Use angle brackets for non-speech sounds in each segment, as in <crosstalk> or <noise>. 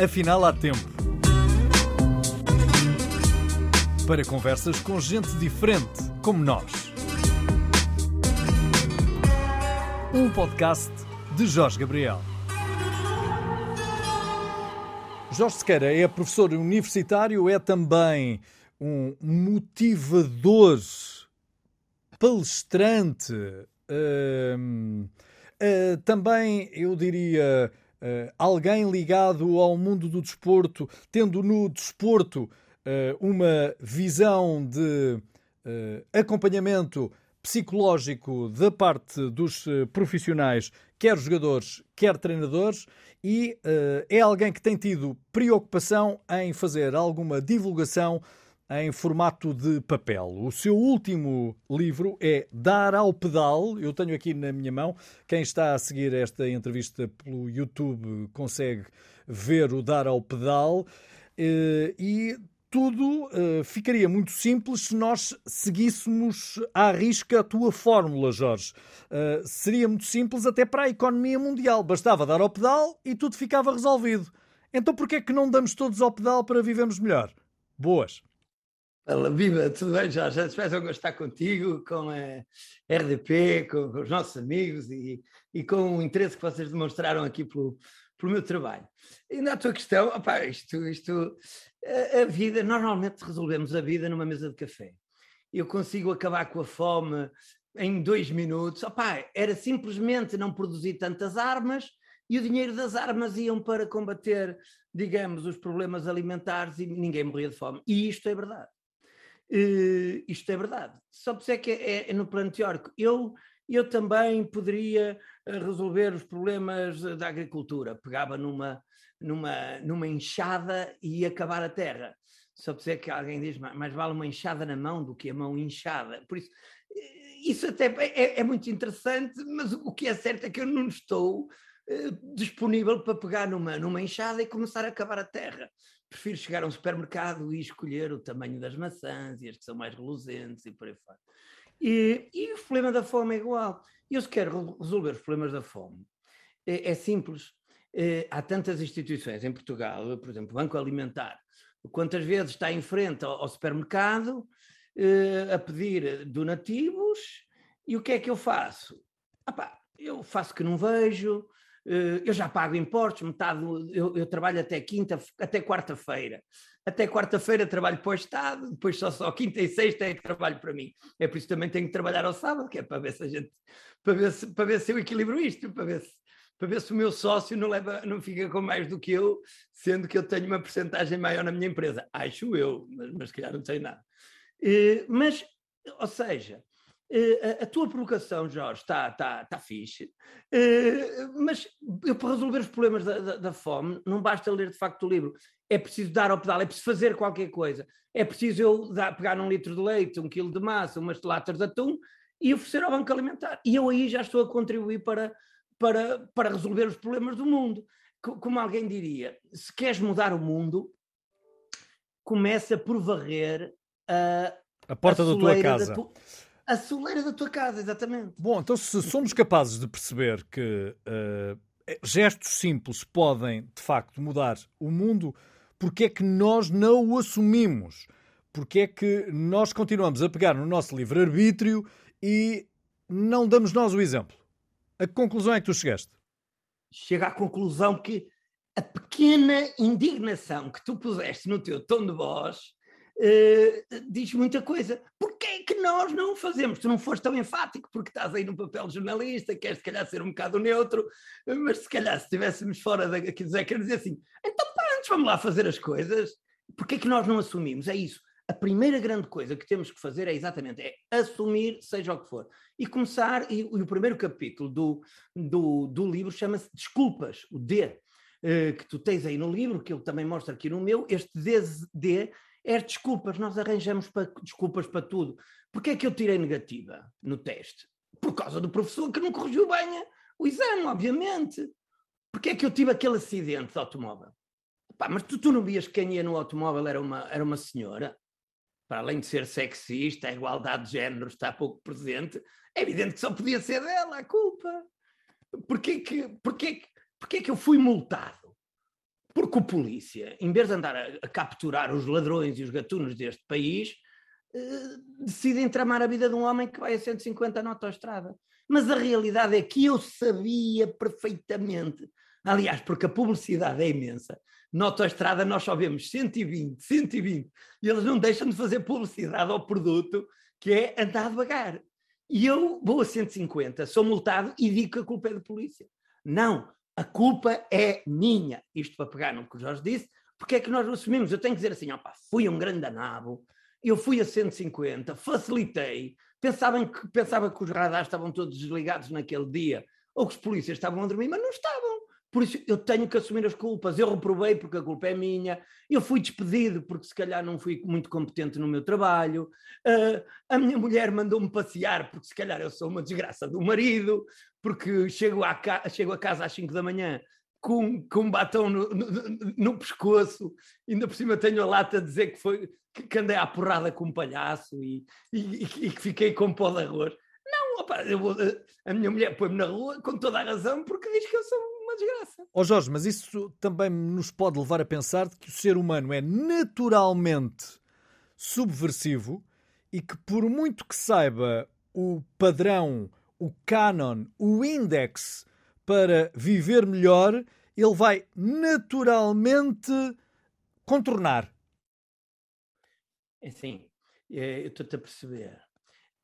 Afinal, há tempo. Para conversas com gente diferente, como nós. Um podcast de Jorge Gabriel. Jorge Sequeira é professor universitário, é também um motivador, palestrante, uh, também, eu diria, uh, alguém ligado ao mundo do desporto, tendo no desporto uma visão de acompanhamento psicológico da parte dos profissionais, quer jogadores, quer treinadores, e uh, é alguém que tem tido preocupação em fazer alguma divulgação em formato de papel. O seu último livro é Dar ao Pedal. Eu tenho aqui na minha mão. Quem está a seguir esta entrevista pelo YouTube consegue ver o Dar ao Pedal. Uh, e tudo uh, ficaria muito simples se nós seguíssemos à risca a tua fórmula, Jorge. Uh, seria muito simples até para a economia mundial. Bastava dar ao pedal e tudo ficava resolvido. Então porquê é que não damos todos ao pedal para vivermos melhor? Boas. Olá, viva, tudo bem, Jorge? Espero um estar contigo, com a RDP, com, com os nossos amigos e, e, com o interesse que vocês demonstraram aqui pelo, pelo meu trabalho. E na tua questão, opa, isto, isto a, vida, normalmente resolvemos a vida numa mesa de café. Eu consigo acabar com a fome em dois minutos. Opa, era simplesmente não produzir tantas armas e o dinheiro das armas iam para combater, digamos, os problemas alimentares e ninguém morria de fome. E isto é verdade. Uh, isto é verdade. Só por isso é que é, é, no plano teórico. Eu, eu também poderia eh, resolver os problemas da agricultura. Pegava numa, numa, numa enxada e acabar a terra. Só por ser que alguém diz, mais vale uma enxada na mão do que a mão inchada. Por isso, eh, isso até é, é muito interessante, mas o que é certo é que eu não estou disponível para pegar numa, numa enxada e começar a acabar a terra. Prefiro chegar a um supermercado e escolher o tamanho das maçãs e as que são mais reluzentes e por aí fora. E, e o problema da fome é igual. Eu se quero resolver os problemas da fome, é, é simples. Eh, há tantas instituições em Portugal, por exemplo, o Banco Alimentar, quantas vezes está em frente ao, supermercado eh, a pedir donativos e o que é que eu faço? eu faço que não vejo, eu já pago impostos, metade, eu, eu trabalho até quinta, até quarta-feira. Até quarta-feira trabalho para o Estado, depois só, só quinta e sexta é que trabalho para mim. É por isso que também tenho que trabalhar ao sábado, que é para ver se a gente, para ver se, para ver se eu equilibro isto, para ver se, para ver se o meu sócio não, leva, não fica com mais do que eu, sendo que eu tenho uma porcentagem maior na minha empresa. Acho eu, mas, mas se calhar não sei nada. Uh, mas, ou seja, a, a, tua provocação, Jorge, está tá, tá fixe, uh, mas eu, para resolver os problemas da, da, da, fome, não basta ler de facto o livro. É preciso dar ao pedal, é preciso fazer qualquer coisa. É preciso eu dar, pegar um litro de leite, um quilo de massa, umas latas de atum e oferecer ao banco alimentar. E eu aí já estou a contribuir para para, para resolver os problemas do mundo. Como alguém diria, se queres mudar o mundo, começa por varrer a, a porta a da tua casa. Da tu, a soleira da tua casa, exatamente. Bom, então se somos capazes de perceber que uh, gestos simples podem, de facto, mudar o mundo, porque é que nós não o assumimos? Porque é que nós continuamos a pegar no nosso livre-arbítrio e não damos nós o exemplo? A que conclusão é que tu chegaste? Chego à conclusão que a pequena indignação que tu puseste no teu tom de voz uh, diz muita coisa. Porquê é que nós não fazemos? Tu não foste tão enfático porque estás aí no papel de jornalista, queres se calhar ser um bocado neutro, mas se calhar se estivéssemos fora daqui do Zé, quer dizer assim, então antes vamos lá fazer as coisas. Porquê é que nós não assumimos? É isso a primeira grande coisa que temos que fazer é exatamente é assumir, seja o que for. E começar, e, e o primeiro capítulo do, do, do livro chama-se Desculpas, o D, eh, que tu tens aí no livro, que eu também mostro aqui no meu, este D é desculpas, nós arranjamos para, desculpas para tudo. Porquê é que eu tirei negativa no teste? Por causa do professor que não corrigiu bem o exame, obviamente. Porquê é que eu tive aquele acidente de automóvel? Pá, mas tu, tu não vias que quem ia no automóvel era uma, era uma senhora? para além de ser sexista, a igualdade de género está pouco presente, é evidente que só podia ser dela a culpa. Porquê que, porquê, porquê que eu fui multado? Porque o polícia, em vez de andar a, a capturar os ladrões e os gatunos deste país, eh, decidem tramar a vida de um homem que vai a 150 na autoestrada. Mas a realidade é que eu sabia perfeitamente, aliás, porque a publicidade é imensa. Na autoestrada nós só vemos 120, 120, e eles não deixam de fazer publicidade ao produto que é andar devagar. E eu vou a 150, sou multado e digo que a culpa é da polícia. Não, a culpa é minha. Isto para pegar no que o Jorge disse, porque é que nós assumimos? Eu tenho que dizer assim, opa, fui um grande anabo, eu fui a 150, facilitei, pensava que, pensava que os radares estavam todos desligados naquele dia, ou que os polícias estavam a dormir, mas não estavam. Por isso eu tenho que assumir as culpas. Eu reprovei porque a culpa é minha. Eu fui despedido porque se calhar não fui muito competente no meu trabalho. Uh, a minha mulher mandou-me passear porque se calhar eu sou uma desgraça do marido. Porque chego, à ca chego a casa às 5 da manhã com, com um batom no, no, no, pescoço. Ainda por cima tenho a lata a dizer que, foi, que, andei à porrada com um palhaço e, e, e que fiquei com pó de arroz. Não, opa, vou, a minha mulher põe-me na rua com toda a razão porque diz que eu sou uma desgraça. Ó oh Jorge, mas isso também nos pode levar a pensar que o ser humano é naturalmente subversivo e que por muito que saiba o padrão, o canon, o index para viver melhor, ele vai naturalmente contornar. É sim, é, eu estou-te a perceber.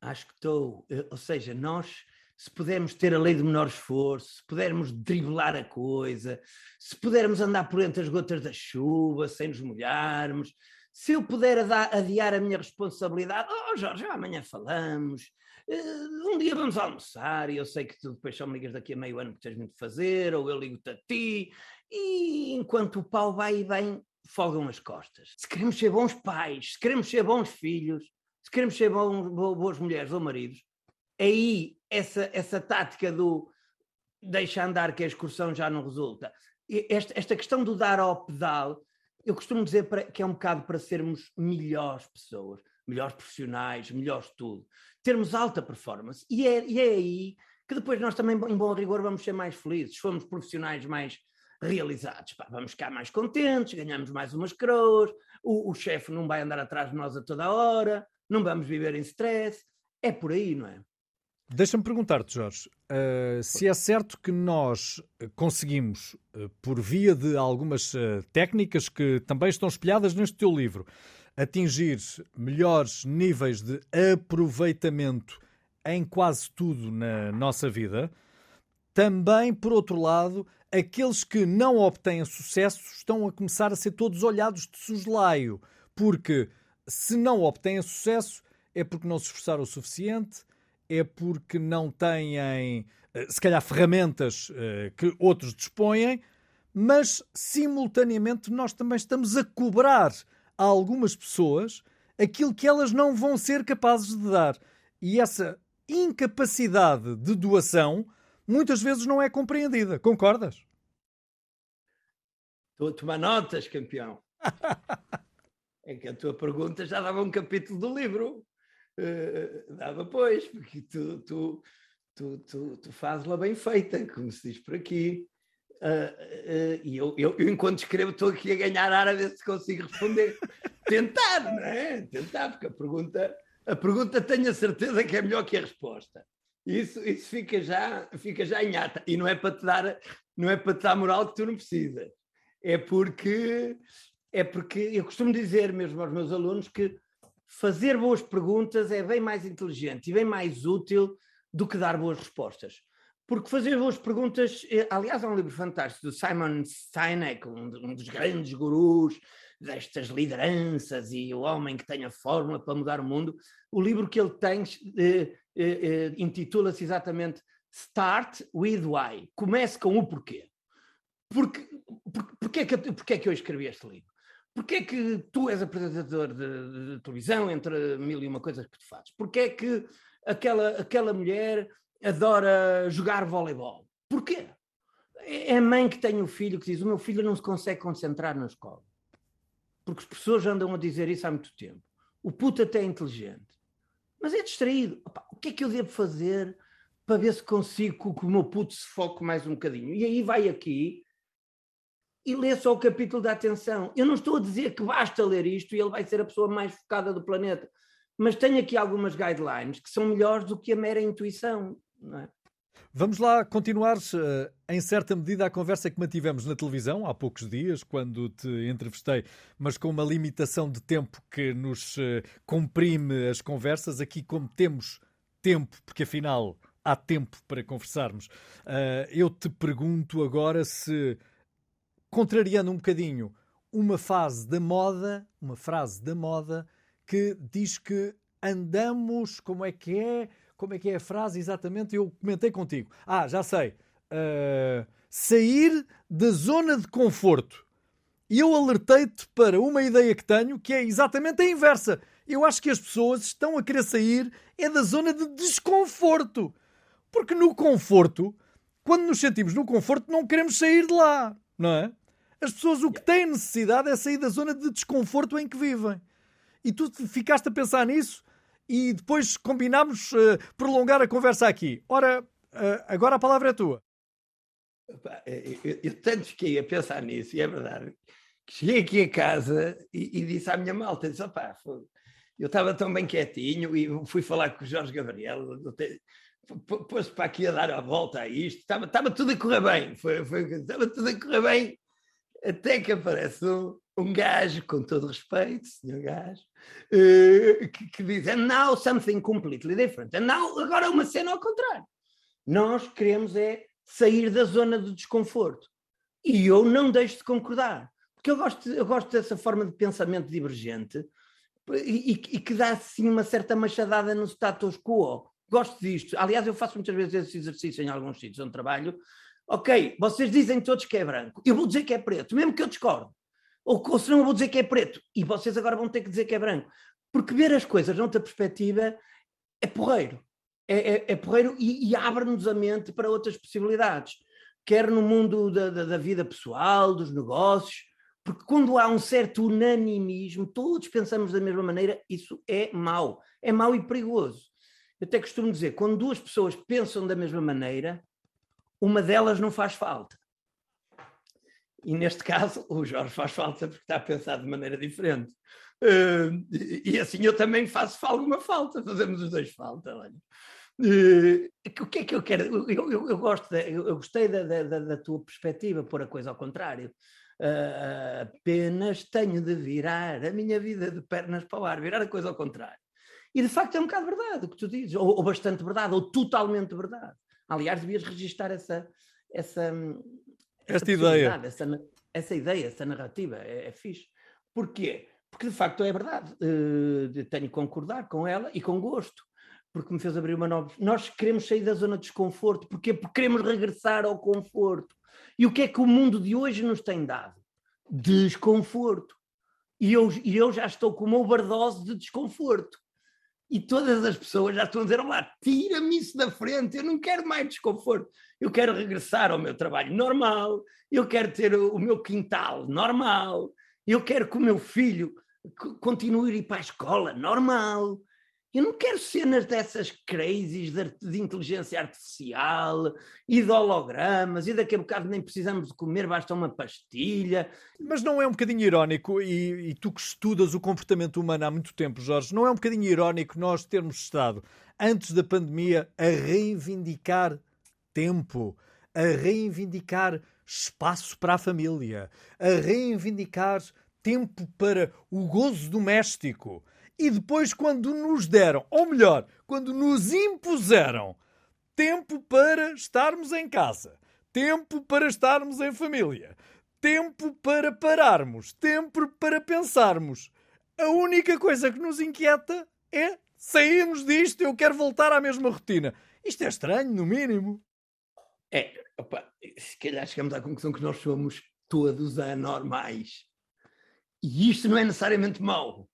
Acho que estou, eh, ou seja, nós se pudermos ter a lei do menor esforço, se pudermos driblar a coisa, se pudermos andar por entre as gotas da chuva sem nos molharmos, se eu puder adiar a minha responsabilidade, oh Jorge, amanhã falamos, um dia vamos almoçar e eu sei que tu depois só me ligas daqui a meio ano que tens muito a fazer, ou eu ligo-te a ti, e enquanto o pau vai e vem, folgam as costas. Se queremos ser bons pais, se queremos ser bons filhos, se queremos ser bons, boas mulheres ou maridos, aí essa, essa tática do deixa andar que a excursão já não resulta. Esta, esta questão do dar ao pedal, eu costumo dizer que é um bocado para sermos melhores pessoas, melhores profissionais, melhores tudo, termos alta performance. E é, e é aí que depois nós também, em bom rigor, vamos ser mais felizes, fomos profissionais mais realizados. Pá, vamos ficar mais contentes, ganhamos mais umas croas, o, o chefe não vai andar atrás de nós a toda hora, não vamos viver em stress. É por aí, não é? Deixa-me perguntar-te, Jorge, uh, se é certo que nós conseguimos, uh, por via de algumas uh, técnicas que também estão espelhadas neste teu livro, atingir melhores níveis de aproveitamento em quase tudo na nossa vida, também, por outro lado, aqueles que não obtêm sucesso estão a começar a ser todos olhados de soslaio, porque se não obtêm sucesso é porque não se esforçaram o suficiente é porque não têm, eh, se calhar, ferramentas eh, que outros dispõem, mas simultaneamente nós também estamos a cobrar a algumas pessoas aquilo que elas não vão ser capazes de dar. E essa incapacidade de doação muitas vezes não é compreendida. Concordas? Estou a tomar notas, campeão. <laughs> é que a tua pergunta já dava um capítulo do livro. Uh, dava, pois, porque tu, tu, tu, tu, tu fazes-la bem feita, como se diz por aqui. Uh, uh, e eu, eu, eu, enquanto escrevo, estou aqui a ganhar ar a ver se consigo responder. <laughs> Tentar, não é? Tentar, porque a pergunta, a pergunta tenho a certeza que é melhor que a resposta. Isso, isso fica, já, fica já em ata. E não é para te dar, não é para te dar moral que tu não precisas. É porque, é porque eu costumo dizer mesmo aos meus alunos que fazer boas perguntas é bem mais inteligente e bem mais útil do que dar boas respostas. Porque fazer boas perguntas, eh, aliás, há um livro fantástico do Simon Sinek, um dos grandes gurus destas lideranças e o homem que tem a fórmula para mudar o mundo. O livro que ele tem eh, eh, eh, intitula-se exatamente Start with Why. Comece com o porquê. Porque, porque, porque, é que, porque é que eu escrevi este livro? Porquê é que tu és apresentador de, de, televisão, entre mil e uma coisas que tu fazes? Porquê é que aquela, aquela mulher adora jogar voleibol? Porquê? É a mãe que tem o filho que diz: o meu filho não se consegue concentrar na escola. Porque as pessoas andam a dizer isso há muito tempo. O puto até é inteligente, mas é distraído. Opa, o que é que eu devo fazer para ver se consigo que o meu puto se foque mais um bocadinho? E aí vai aqui e lê só o capítulo da atenção. Eu não estou a dizer que basta ler isto e ele vai ser a pessoa mais focada do planeta, mas tenho aqui algumas guidelines que são melhores do que a mera intuição. É? Vamos lá continuar, uh, em certa medida, a conversa que mantivemos na televisão há poucos dias, quando te entrevistei, mas com uma limitação de tempo que nos uh, comprime as conversas. Aqui, como temos tempo, porque afinal há tempo para conversarmos, uh, eu te pergunto agora se, contrariando um bocadinho uma fase da moda, uma frase da moda, que diz que andamos, como é que é? Como é que é a frase exatamente? Eu comentei contigo. Ah, já sei. Uh, sair da zona de conforto. E eu alertei-te para uma ideia que tenho que é exatamente a inversa. Eu acho que as pessoas estão a querer sair é da zona de desconforto. Porque no conforto, quando nos sentimos no conforto, não queremos sair de lá, não é? As pessoas o que têm necessidade é sair da zona de desconforto em que vivem. E tu ficaste a pensar nisso e depois combinámos uh, prolongar a conversa aqui. Ora, uh, agora a palavra é tua. Eu, eu, eu, tanto fiquei a pensar nisso, e é verdade, que cheguei aqui a casa e, e disse à minha malta, disse, opá, eu estava tão bem quietinho e fui falar com o Jorge Gabriel, pôs para aqui a dar a volta a isto, estava, estava tudo a correr bem, foi, foi, estava tudo a correr bem, até que aparece um, um gajo, com todo respeito, senhor gajo, uh, que, que, diz, and now something completely different. And now, agora uma cena ao contrário. Nós queremos é sair da zona do desconforto. E eu não deixo de concordar. Porque eu gosto, eu gosto dessa forma de pensamento divergente e, e que dá assim uma certa machadada no status quo. Gosto disto. Aliás, eu faço muitas vezes esse exercício em alguns sítios onde trabalho. Ok, vocês dizem todos que é branco. Eu vou dizer que é preto, mesmo que eu discordo. Ou, ou senão eu vou dizer que é preto. E vocês agora vão ter que dizer que é branco. Porque ver as coisas noutra perspectiva é porreiro. É, é, é porreiro e, e abre-nos a mente para outras possibilidades. Quer no mundo da, da, da vida pessoal, dos negócios, porque quando há um certo unanimismo, todos pensamos da mesma maneira, isso é mau. É mau e perigoso. Eu até costumo dizer, quando duas pessoas pensam da mesma maneira, uma delas não faz falta. E neste caso, o Jorge faz falta porque está a pensar de maneira diferente. Uh, e assim eu também faço alguma falta, fazemos os dois falta. Olha. Uh, o que é que eu quero? Eu, eu, eu gosto, de, eu, gostei da, da, da, tua perspectiva, pôr a coisa ao contrário. Uh, apenas tenho de virar a minha vida de pernas para o ar, virar a coisa ao contrário. E de facto é um bocado verdade o que tu dizes, ou, ou bastante verdade, ou totalmente verdade. Aliás, devias registar essa, essa, esta ideia. Essa, essa ideia, essa narrativa, é, é fixe. Porquê? Porque de facto é verdade. Uh, tenho que concordar com ela e com gosto, porque me fez abrir uma nova. Nós queremos sair da zona de desconforto, porquê? Porque queremos regressar ao conforto. E o que é que o mundo de hoje nos tem dado? Desconforto. E eu, e eu já estou com uma overdose de desconforto e todas as pessoas já estão a dizer: Olá, tira-me isso da frente, eu não quero mais desconforto, eu quero regressar ao meu trabalho normal, eu quero ter o meu quintal normal, eu quero que o meu filho continue a ir para a escola normal, eu não quero cenas dessas crazies de, de, inteligência artificial e de hologramas e daqui a bocado nem precisamos de comer, basta uma pastilha. Mas não é um bocadinho irónico, e, e tu que estudas o comportamento humano há muito tempo, Jorge, não é um bocadinho irónico nós termos estado, antes da pandemia, a reivindicar tempo, a reivindicar espaço para a família, a reivindicar tempo para o gozo doméstico e depois, quando nos deram, ou melhor, quando nos impuseram tempo para estarmos em casa, tempo para estarmos em família, tempo para pararmos, tempo para pensarmos, a única coisa que nos inquieta é sairmos disto, eu quero voltar à mesma rotina. Isto é estranho, no mínimo. É, opa, se calhar chegamos à conclusão que nós somos todos anormais. E isto não é necessariamente mau.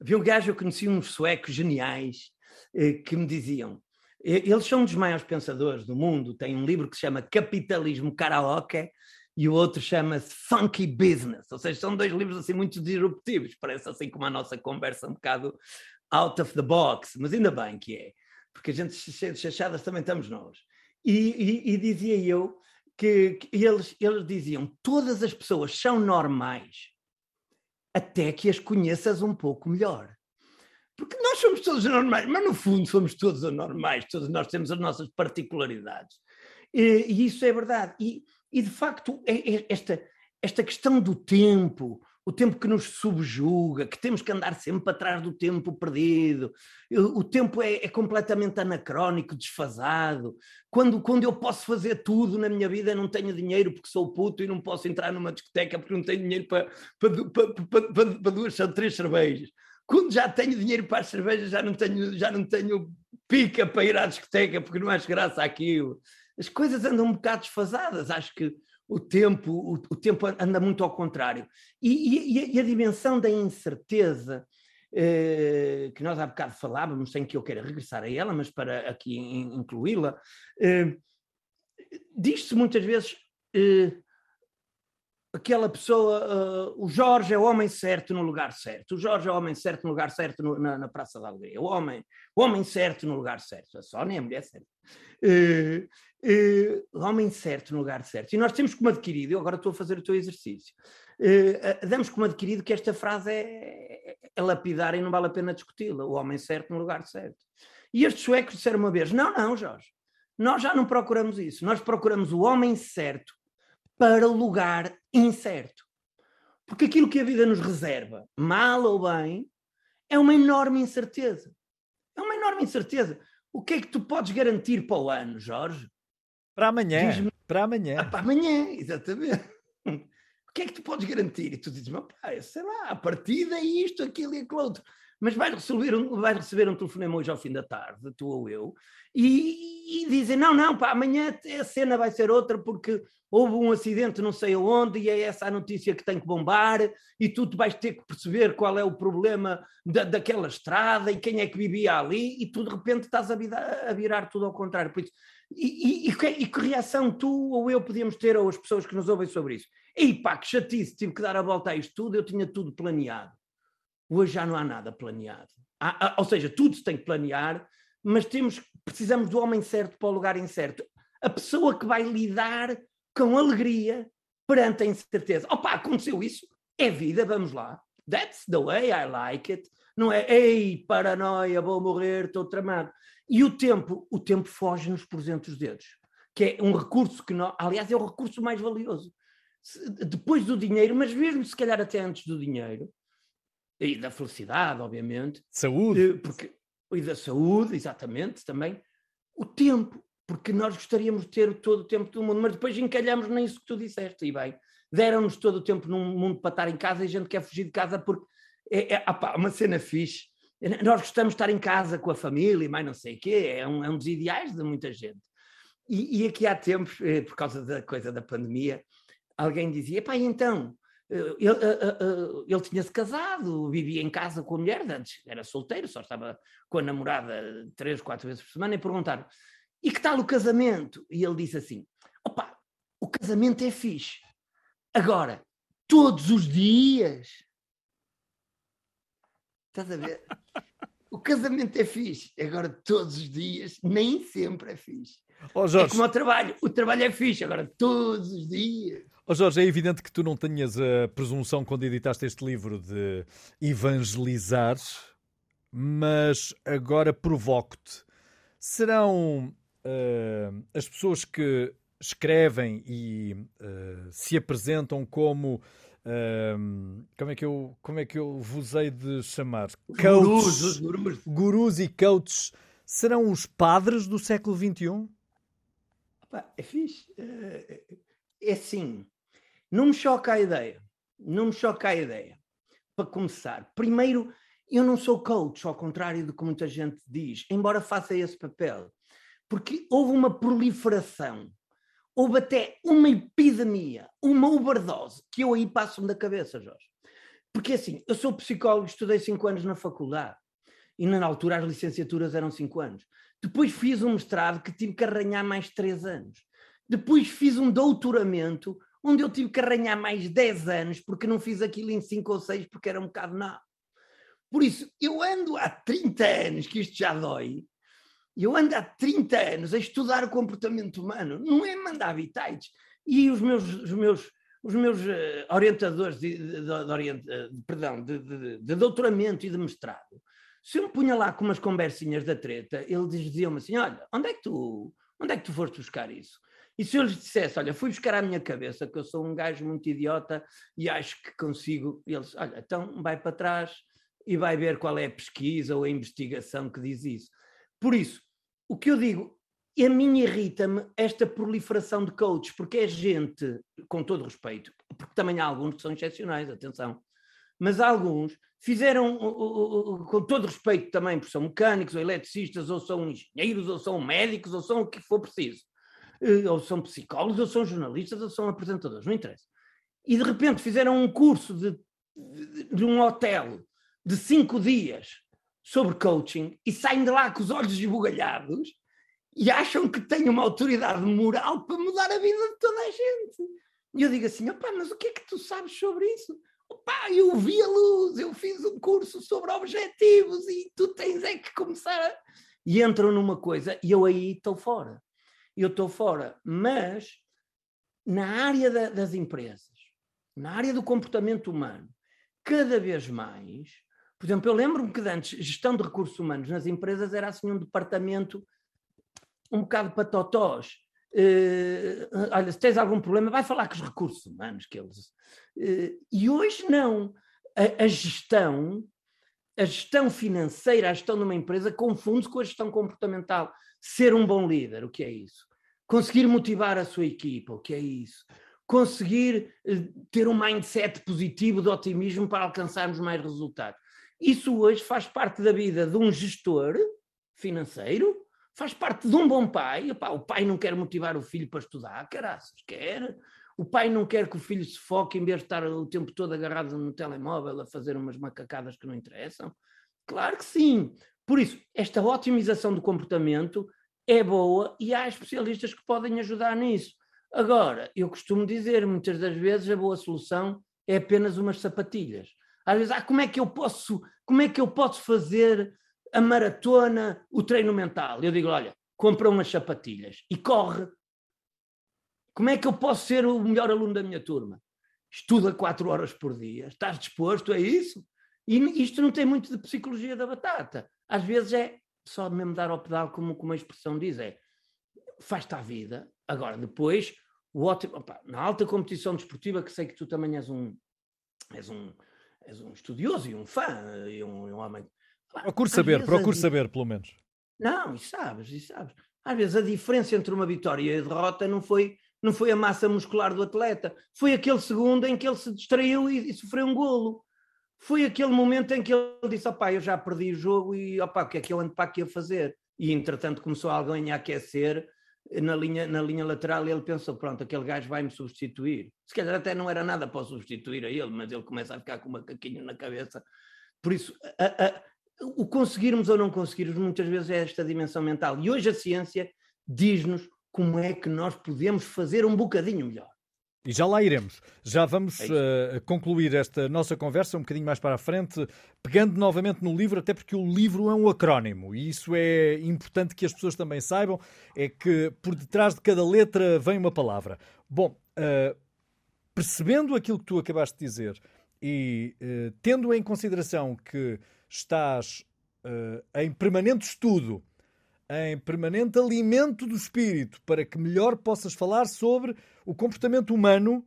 Havia um gajo, eu conheci uns suecos geniais eh, que me diziam, eles são um dos maiores pensadores do mundo, tem um livro que se chama Capitalismo Karaoke e o outro chama-se Funky Business, ou seja, são dois livros assim muito disruptivos, parece assim como a nossa conversa um bocado out of the box, mas ainda bem que é, porque a gente chachadas também estamos nós. E, e, e dizia eu que, que eles, eles diziam todas as pessoas são normais até que as conheças um pouco melhor. Porque nós somos todos anormais, mas no fundo somos todos anormais, todos nós temos as nossas particularidades. E, e isso é verdade. E, e de facto, é, é esta, esta questão do tempo, o tempo que nos subjuga, que temos que andar sempre atrás do tempo perdido, o tempo é, é, completamente anacrónico, desfasado. Quando, quando eu posso fazer tudo na minha vida, não tenho dinheiro porque sou puto e não posso entrar numa discoteca porque não tenho dinheiro para, para, para, para, para duas ou três cervejas. Quando já tenho dinheiro para as cervejas, já não tenho, já não tenho pica para ir à discoteca porque não acho graça àquilo. As coisas andam um bocado desfasadas. Acho que o tempo, o, o tempo anda muito ao contrário. E, e, e a dimensão da incerteza, eh, que nós há bocado falávamos, sem que eu queira regressar a ela, mas para aqui incluí-la, eh, diz-se muitas vezes eh, aquela pessoa, uh, o Jorge é o homem certo no lugar certo, o Jorge é o homem certo no lugar certo no, na, na, Praça da Alegria, o homem, o homem certo no lugar certo, a Sónia é a mulher certa. Uh, o homem certo no lugar certo. E nós temos como adquirido, eu agora estou a fazer o teu exercício, uh, damos como adquirido que esta frase é, é lapidar e não vale a pena discuti-la, o homem certo no lugar certo. E estes suecos disseram uma vez, não, não, Jorge, nós já não procuramos isso, nós procuramos o homem certo para o lugar incerto. Porque aquilo que a vida nos reserva, mal ou bem, é uma enorme incerteza. É uma enorme incerteza. O que é que tu podes garantir para o ano, Jorge? Para amanhã. Para amanhã. Ah, para amanhã, exatamente. O que é que tu podes garantir? E tu dizes, pá, sei lá, a partida é isto, aquilo e aquilo outro mas vais receber, um, vais receber um telefonema hoje ao fim da tarde, tu ou eu, e, e dizem: não, não, pá, amanhã a cena vai ser outra porque houve um acidente não sei aonde e é essa a notícia que tem que bombar e tu vais ter que perceber qual é o problema da, daquela estrada e quem é que vivia ali e tu de repente estás a virar, a virar tudo ao contrário. Por isso, e, e, e, que reação tu ou eu podíamos ter ou as pessoas que nos ouvem sobre isso? E pá, que chatice, tive que dar a volta a isto tudo, eu tinha tudo planeado. Hoje já não há nada planeado. Há, há, ou seja, tudo se tem que planear, mas temos, precisamos do homem certo para o lugar incerto. A pessoa que vai lidar com alegria perante a incerteza. Opa, aconteceu isso? É vida, vamos lá. That's the way I like it. Não é, ei, paranoia, vou morrer, estou tramado. E o tempo, o tempo foge-nos por entre os dedos, que é um recurso que, nós, aliás, é o recurso mais valioso. Depois do dinheiro, mas mesmo se calhar até antes do dinheiro, e da felicidade, obviamente. Saúde. Eh, porque, e da saúde, exatamente, também. O tempo, porque nós gostaríamos de ter todo o tempo do mundo, mas depois encalhamos nisso que tu disseste, e bem, deram-nos todo o tempo num mundo para estar em casa e a gente quer fugir de casa porque é, é uma cena fixe. Nós gostamos de estar em casa com a família e mais não sei o quê, é um, é um dos ideais de muita gente. E, e aqui há tempos, eh, por causa da coisa da pandemia, alguém dizia, pá, então, ele, eh, eh, eh, ele tinha-se casado, vivia em casa com a mulher, antes era solteiro, só estava com a namorada três, quatro vezes por semana, e perguntaram: e que tal o casamento? E ele disse assim: opa, o casamento é fixe. Agora, todos os dias. Estás a ver? O casamento é fixe, agora todos os dias, nem sempre é fixe. Oh, é como o trabalho, o trabalho é fixe, agora todos os dias. Oh Jorge, é evidente que tu não tenhas a presunção quando editaste este livro de evangelizar, mas agora provoco-te. Serão uh, as pessoas que escrevem e uh, se apresentam como uh, como é que eu como é que eu vos hei de chamar coaches, gurus, gurus. gurus e coaches serão os padres do século XXI? é fixe. É, é assim. Não me choca a ideia. Não me choca a ideia. Para começar, primeiro, eu não sou coach, ao contrário do que muita gente diz, embora faça esse papel. Porque houve uma proliferação, houve até uma epidemia, uma overdose, que eu aí passo-me da cabeça, Jorge. Porque assim, eu sou psicólogo, estudei cinco anos na faculdade, e na altura as licenciaturas eram cinco anos. Depois fiz um mestrado que tive que arranhar mais três anos. Depois fiz um doutoramento onde eu tive que arranhar mais 10 anos porque não fiz aquilo em 5 ou 6 porque era um bocado nada. Por isso, eu ando há 30 anos, que isto já dói, eu ando há 30 anos a estudar o comportamento humano, não é mandar habitats. E os meus, os meus, os meus orientadores de, de, de, de perdão, de, doutoramento e de mestrado, se eu me punha lá com umas conversinhas da treta, eles diziam-me assim: olha, onde é que tu, onde é que tu foste buscar isso? E se eu lhes dissesse, olha, fui buscar à minha cabeça que eu sou um gajo muito idiota e acho que consigo, eles, olha, então vai para trás e vai ver qual é a pesquisa ou a investigação que diz isso. Por isso, o que eu digo, a mim irrita-me esta proliferação de coaches, porque é gente, com todo respeito, porque também há alguns que são excepcionais, atenção, mas alguns fizeram, com todo respeito também, porque são mecânicos ou eletricistas, ou são engenheiros, ou são médicos, ou são o que for preciso eh, ou são psicólogos, ou são jornalistas, ou são apresentadores, não interessa. E de repente fizeram um curso de, de, de um hotel de cinco dias sobre coaching e saem de lá com os olhos esbugalhados e acham que têm uma autoridade moral para mudar a vida de toda a gente. E eu digo assim, opá, mas o que é que tu sabes sobre isso? Opá, eu vi a luz, eu fiz um curso sobre objetivos e tu tens é que começar a... E entram numa coisa e eu aí estou fora eu estou fora. Mas na área da, das empresas, na área do comportamento humano, cada vez mais, por exemplo, eu lembro-me que antes gestão de recursos humanos nas empresas era assim um departamento um bocado para totós. Uh, olha, se tens algum problema, vai falar com os recursos humanos que eles. Uh, e hoje não. A, a, gestão, a gestão financeira, a gestão de uma empresa confunde-se com a gestão comportamental. Ser um bom líder, o que é isso? conseguir motivar a sua equipa, o que é isso? Conseguir eh, ter um mindset positivo de otimismo para alcançarmos mais resultados. Isso hoje faz parte da vida de um gestor financeiro, faz parte de um bom pai. Epá, o pai não quer motivar o filho para estudar, caraças, quer. O pai não quer que o filho se foque em vez de estar o tempo todo agarrado no telemóvel a fazer umas macacadas que não interessam. Claro que sim. Por isso, esta otimização do comportamento é boa e há especialistas que podem ajudar nisso. Agora, eu costumo dizer, muitas das vezes a boa solução é apenas umas sapatilhas. Às vezes, ah, como é que eu posso, como é que eu posso fazer a maratona, o treino mental? Eu digo, olha, compra umas sapatilhas e corre. Como é que eu posso ser o melhor aluno da minha turma? Estuda quatro horas por dia. Estás disposto a isso? E isto não tem muito de psicologia da batata. Às vezes é só mesmo dar ao pedal, como, como a expressão diz, é faz-te à vida. Agora, depois, o ótimo, opa, na alta competição desportiva, que sei que tu também és um, és um, és um estudioso e um fã e um, um homem. Procure saber, procure saber, pelo menos. Não, e sabes, e sabes. Às vezes a diferença entre uma vitória e a derrota não foi, não foi a massa muscular do atleta, foi aquele segundo em que ele se distraiu e, e sofreu um golo foi aquele momento em que ele disse: opá, eu já perdi o jogo e opá, o que é que eu ando para aqui a fazer? E entretanto começou alguém a aquecer na linha, na linha lateral ele pensou: pronto, aquele gajo vai-me substituir. Se calhar até não era nada para substituir a ele, mas ele começa a ficar com uma caquinha na cabeça. Por isso, a, a, o conseguirmos ou não conseguirmos muitas vezes é esta dimensão mental. E hoje a ciência diz-nos como é que nós podemos fazer um bocadinho melhor. E já lá iremos. Já vamos é uh, concluir esta nossa conversa um bocadinho mais para a frente, pegando novamente no livro, até porque o livro é um acrónimo e isso é importante que as pessoas também saibam, é que por detrás de cada letra vem uma palavra. Bom, uh, percebendo aquilo que tu acabaste de dizer e uh, tendo em consideração que estás em permanente estudo em permanente alimento do espírito para que melhor possas falar sobre o comportamento humano.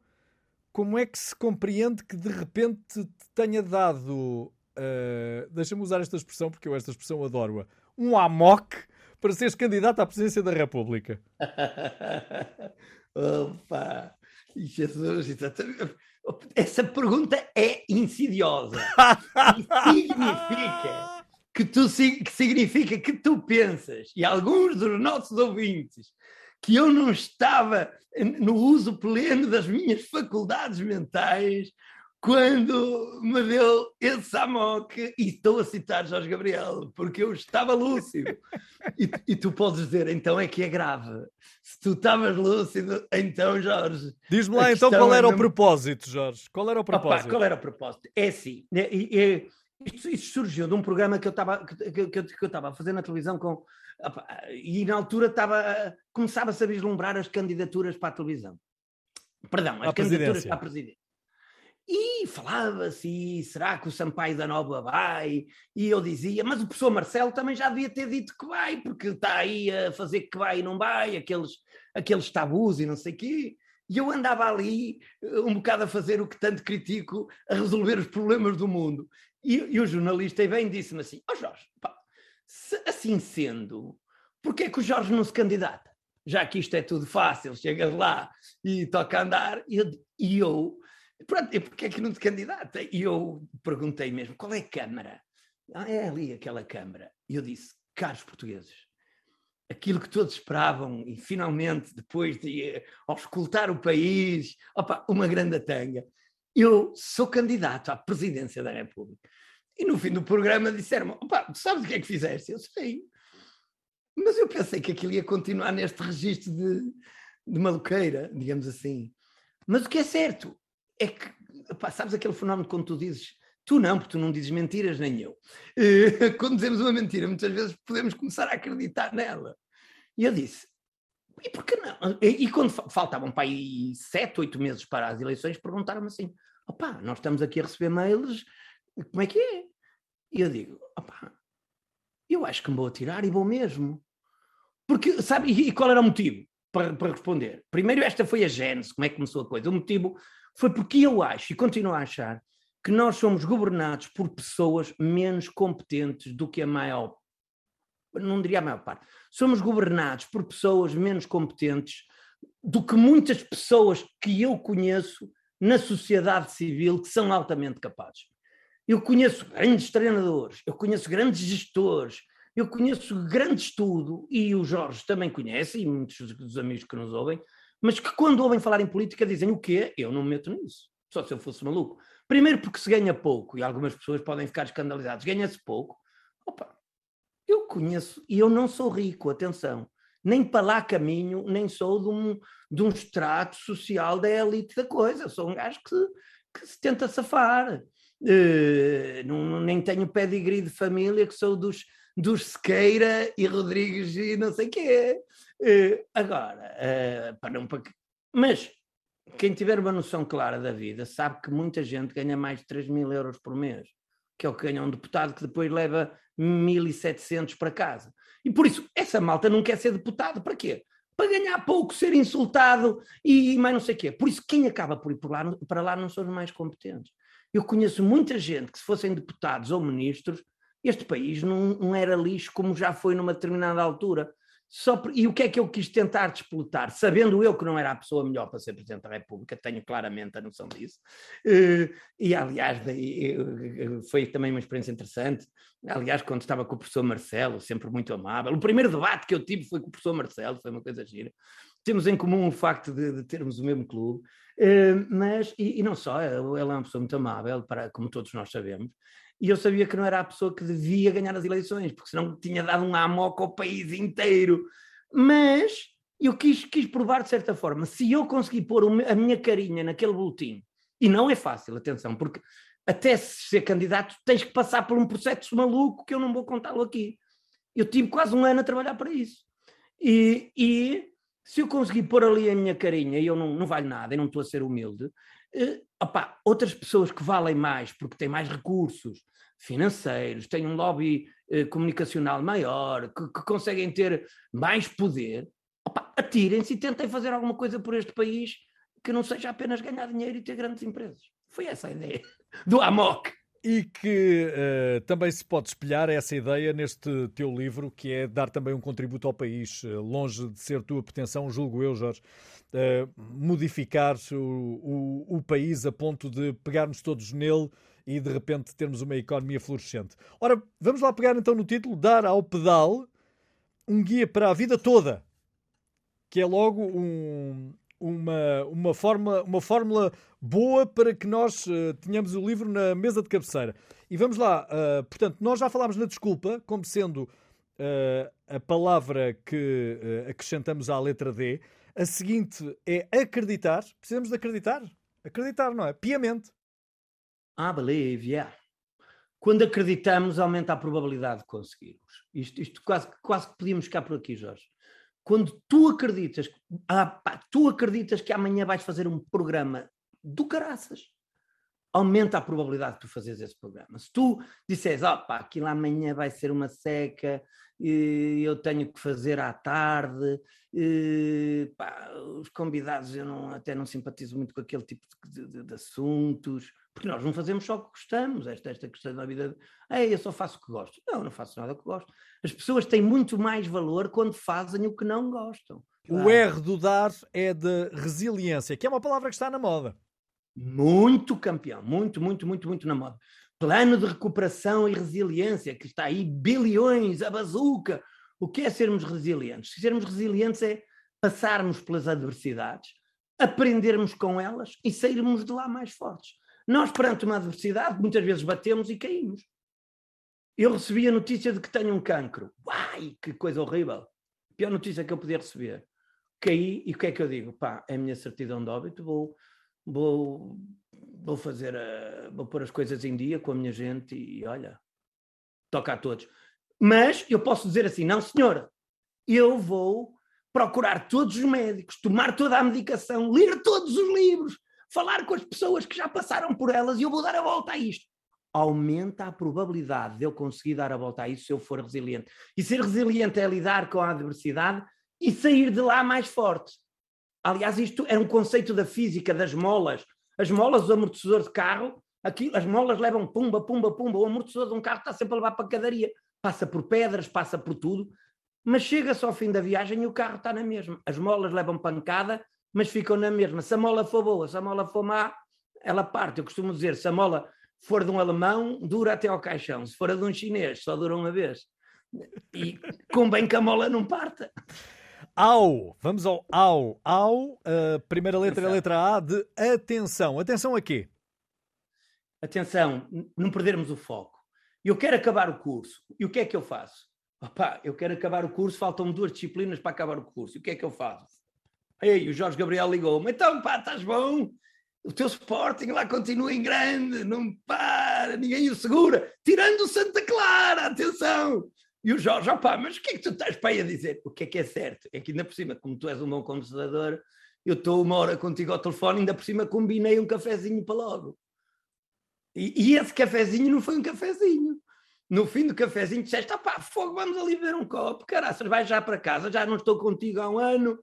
Como é que se compreende que de repente te tenha dado, uh, deixa-me usar esta expressão porque eu esta expressão adoro-a, um amok para seres candidato à presidência da República? <laughs> Opa, Jesus, exatamente. Essa pergunta é insidiosa. <laughs> significa que, tu, que significa que tu pensas, e alguns dos nossos ouvintes, que eu não estava no uso pleno das minhas faculdades mentais quando me deu esse amok, e estou a citar Jorge Gabriel, porque eu estava lúcido. E, e, tu podes dizer, então é que é grave. Se tu estavas lúcido, então, Jorge. Diz-me lá então qual era é o propósito, Jorge. Qual era o propósito? Opa, qual era o propósito? É assim, e, e, isto, isto, surgiu de um programa que eu estava que, que, que, eu estava a fazer na televisão com e na altura estava começava-se a vislumbrar as candidaturas para a televisão. Perdão, as candidaturas para a presidência. E falava-se, será que o Sampaio da Nova vai? E eu dizia, mas o professor Marcelo também já devia ter dito que vai, porque está aí a fazer que vai e não vai, aqueles, aqueles tabus e não sei o quê. E eu andava ali eh, um bocado a fazer o que tanto critico, a resolver os problemas do mundo. E, e o jornalista bem disse-me assim, ó oh Jorge, pá, se, assim sendo, porquê é que o Jorge não se candidata? Já que isto é tudo fácil, chegas lá e toca andar, e eu, e eu Pronto, e porquê é que não se candidata? E eu perguntei mesmo, qual é a Câmara? Ah, é ali aquela Câmara. E eu disse, caros portugueses, aquilo que todos esperavam e finalmente, depois de uh, auscultar o país, opa, uma grande tanga, eu sou candidato à presidência da República. E no fim do programa disseram-me, opa, tu sabes o que é que fizeste? Eu sei. Mas eu pensei que aquilo ia continuar neste registro de, de maluqueira, digamos assim. Mas o que é certo é que, pá, sabes aquele fenómeno quando tu dizes, tu não, porque tu não dizes mentiras, nem eu. <laughs> quando dizemos uma mentira, muitas vezes podemos começar a acreditar nela. E eu disse, e por que não? E, e quando faltavam para aí sete, oito meses para as eleições, perguntaram-me assim, opá, nós estamos aqui a receber mails, como é que é? E eu digo, opá, eu acho que me vou atirar e vou mesmo. Porque, sabe, e, qual era o motivo para, para responder? Primeiro, esta foi a gênese, como é que começou a coisa. O motivo foi porque eu acho e continuo a achar que nós somos governados por pessoas menos competentes do que a maior, não diria a maior parte, somos governados por pessoas menos competentes do que muitas pessoas que eu conheço na sociedade civil que são altamente capazes. Eu conheço grandes treinadores, eu conheço grandes gestores, eu conheço grande estudo, e o Jorge também conhece, e muitos dos amigos que nos ouvem, mas que quando ouvem falar em política dizem o quê? Eu não me meto nisso. Só se eu fosse maluco. Primeiro porque se ganha pouco, e algumas pessoas podem ficar escandalizadas, ganha-se pouco. Opa, eu conheço, e eu não sou rico, atenção, nem para lá caminho, nem sou de um, de um extrato social da elite da coisa. Eu sou um gajo que, que se tenta safar. Uh, não, nem tenho pedigree de família, que sou dos, dos Sequeira e Rodrigues e não sei quê. Uh, agora, uh, para não, para... mas quem tiver uma noção clara da vida sabe que muita gente ganha mais de 3 mil euros por mês, que é o que ganha um deputado que depois leva 1.700 para casa. E por isso, essa malta não quer ser deputado, para quê? Para ganhar pouco, ser insultado e mais não sei o quê. Por isso, quem acaba por ir por lá, para lá não são os mais competentes. Eu conheço muita gente que, se fossem deputados ou ministros, este país não, não era lixo como já foi numa determinada altura. Só por, e o que é que eu quis tentar desplotar, sabendo eu que não era a pessoa melhor para ser Presidente da República, tenho claramente a noção disso, uh, e aliás foi também uma experiência interessante, aliás quando estava com o professor Marcelo, sempre muito amável, o primeiro debate que eu tive foi com o professor Marcelo, foi uma coisa gira, temos em comum o facto de, de termos o mesmo clube, uh, mas, e, e, não só, ele é uma pessoa muito amável, para, como todos nós sabemos, e eu sabia que não era a pessoa que devia ganhar as eleições, porque senão tinha dado um amoco ao país inteiro. Mas eu quis, quis provar de certa forma, se eu conseguir pôr a minha carinha naquele boletim, e não é fácil, atenção, porque até ser candidato tens que passar por um processo maluco que eu não vou contá-lo aqui. Eu tive quase um ano a trabalhar para isso. E, e se eu conseguir pôr ali a minha carinha e eu não, não valho nada e não estou a ser humilde, eh, opa, outras pessoas que valem mais porque têm mais recursos, financeiros, têm um lobby eh, comunicacional maior, que, que, conseguem ter mais poder, atirem-se e tentem fazer alguma coisa por este país que não seja apenas ganhar dinheiro e ter grandes empresas. Foi essa a ideia do AMOC. E que uh, também se pode espelhar essa ideia neste teu livro, que é dar também um contributo ao país, uh, longe de ser tua pretensão, julgo eu, Jorge, uh, modificar o, o, o país a ponto de pegarmos todos nele e de repente termos uma economia florescente. Ora, vamos lá pegar então no título: Dar ao pedal um guia para a vida toda, que é logo um, uma, uma, forma, uma fórmula boa para que nós uh, tenhamos o livro na mesa de cabeceira. E vamos lá, uh, portanto, nós já falámos na desculpa como sendo uh, a palavra que acrescentamos à letra D. A seguinte é acreditar. Precisamos de acreditar. Acreditar, não é? Piamente. I believe, yeah. Quando acreditamos, aumenta a probabilidade de conseguirmos. Isto, isto quase, quase que podíamos ficar por aqui, Jorge. Quando tu acreditas, ah, pá, tu acreditas que amanhã vais fazer um programa do caraças, aumenta a probabilidade de tu fazeres esse programa. Se tu disseres, oh, pá, aquilo amanhã vai ser uma seca, eu tenho que fazer à tarde, pá, os convidados eu não, até não simpatizo muito com aquele tipo de, de, de assuntos, porque nós não fazemos só o que gostamos, esta, esta questão da vida, Ei, eu só faço o que gosto. Não, não faço nada que gosto. As pessoas têm muito mais valor quando fazem o que não gostam. O R do dar é de resiliência, que é uma palavra que está na moda. Muito campeão, muito, muito, muito, muito na moda. Plano de recuperação e resiliência, que está aí bilhões, a bazuca. O que é sermos resilientes? Sermos resilientes é passarmos pelas adversidades, aprendermos com elas e sairmos de lá mais fortes. Nós, perante uma adversidade, muitas vezes batemos e caímos. Eu recebi a notícia de que tenho um cancro. Uai, que coisa horrível. Pior notícia que eu podia receber. Caí e o que é que eu digo? Pá, é a minha certidão de óbito, vou, vou, vou fazer, a, vou pôr as coisas em dia com a minha gente e olha, toca a todos. Mas eu posso dizer assim, não senhora, eu vou procurar todos os médicos, tomar toda a medicação, ler todos os livros, falar com as pessoas que já passaram por elas e eu vou dar a volta a isto. Aumenta a probabilidade de eu conseguir dar a volta a isso se eu for resiliente. E ser resiliente é lidar com a adversidade e sair de lá mais forte. Aliás, isto é um conceito da física das molas. As molas do amortecedor de carro, aqui, as molas levam pumba, pumba, pumba. O amortecedor de um carro está sempre a levar para a cadaria. Passa por pedras, passa por tudo. Mas chega-se ao fim da viagem e o carro está na mesma. As molas levam pancada, mas ficam na mesma. Se a mola for boa, se a mola for má, ela parte. Eu costumo dizer, se a mola for de um alemão, dura até ao caixão. Se for a de um chinês, só dura uma vez. E convém que a mola não parta. Ao, vamos ao ao. Ao, a primeira letra é a letra A de atenção. Atenção a quê? Atenção, não perdermos o foco. Eu quero acabar o curso. E o que é que eu faço? Opa, eu quero acabar o curso, faltam duas disciplinas para acabar o curso. E o que é que eu faço? Ei, o Jorge Gabriel ligou-me. Então, pá, estás bom? O teu Sporting lá continua em grande, não para, ninguém o segura. Tirando o Santa Clara, atenção! E o Jorge, opá, mas o que é que tu estás para aí a dizer? O que é que é certo? É que ainda por cima, como tu és um bom conversador, eu estou uma hora contigo ao telefone, ainda por cima combinei um cafezinho para logo. E, e esse cafezinho não foi um cafezinho. No fim do cafezinho disseste, opá, fogo, vamos ali ver um copo, caraças, vai já para casa, já não estou contigo há um ano.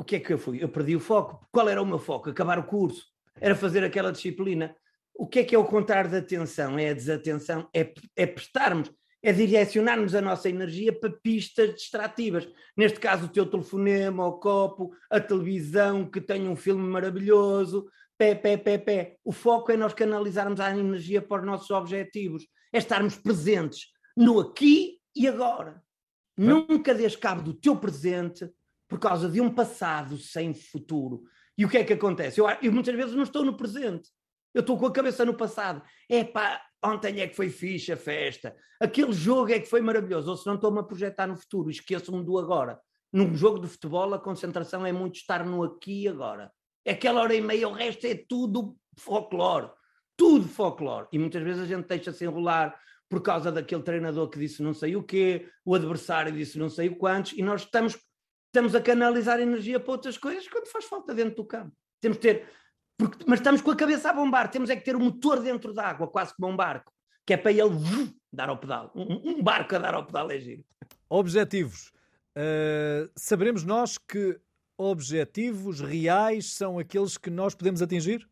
O que é que eu fui? Eu perdi o foco. Qual era o meu foco? Acabar o curso. Era fazer aquela disciplina. O que é que é o contrário da atenção? É a desatenção, é, é prestarmos é direcionarmos a nossa energia para pistas distrativas. Neste caso, o teu telefonema, o copo, a televisão, que tem um filme maravilhoso, pé, pé, pé, pé. O foco é nós canalizarmos a energia para os nossos objetivos, é estarmos presentes no aqui e agora. Nunca des cabo do teu presente por causa de um passado sem futuro. E o que é que acontece? Eu, eu muitas vezes não estou no presente. Eu estou com a cabeça no passado. É pá, ontem é que foi fixe a festa, aquele jogo é que foi maravilhoso, ou se não estou-me a projetar no futuro, esqueço-me do agora. Num jogo de futebol, a concentração é muito estar no aqui e agora. É aquela hora e meia, o resto é tudo folclore. Tudo folclore. E muitas vezes a gente deixa-se enrolar por causa daquele treinador que disse não sei o quê, o adversário disse não sei o quantos, e nós estamos, estamos a canalizar energia para outras coisas quando faz falta dentro do campo. Temos de ter porque, mas estamos com a cabeça a bombar, temos é que ter o motor dentro da água, quase como um barco, que é para ele dar ao pedal. Um, um, barco a dar ao pedal é giro. Objetivos. Uh, saberemos nós que objetivos reais são aqueles que nós podemos atingir?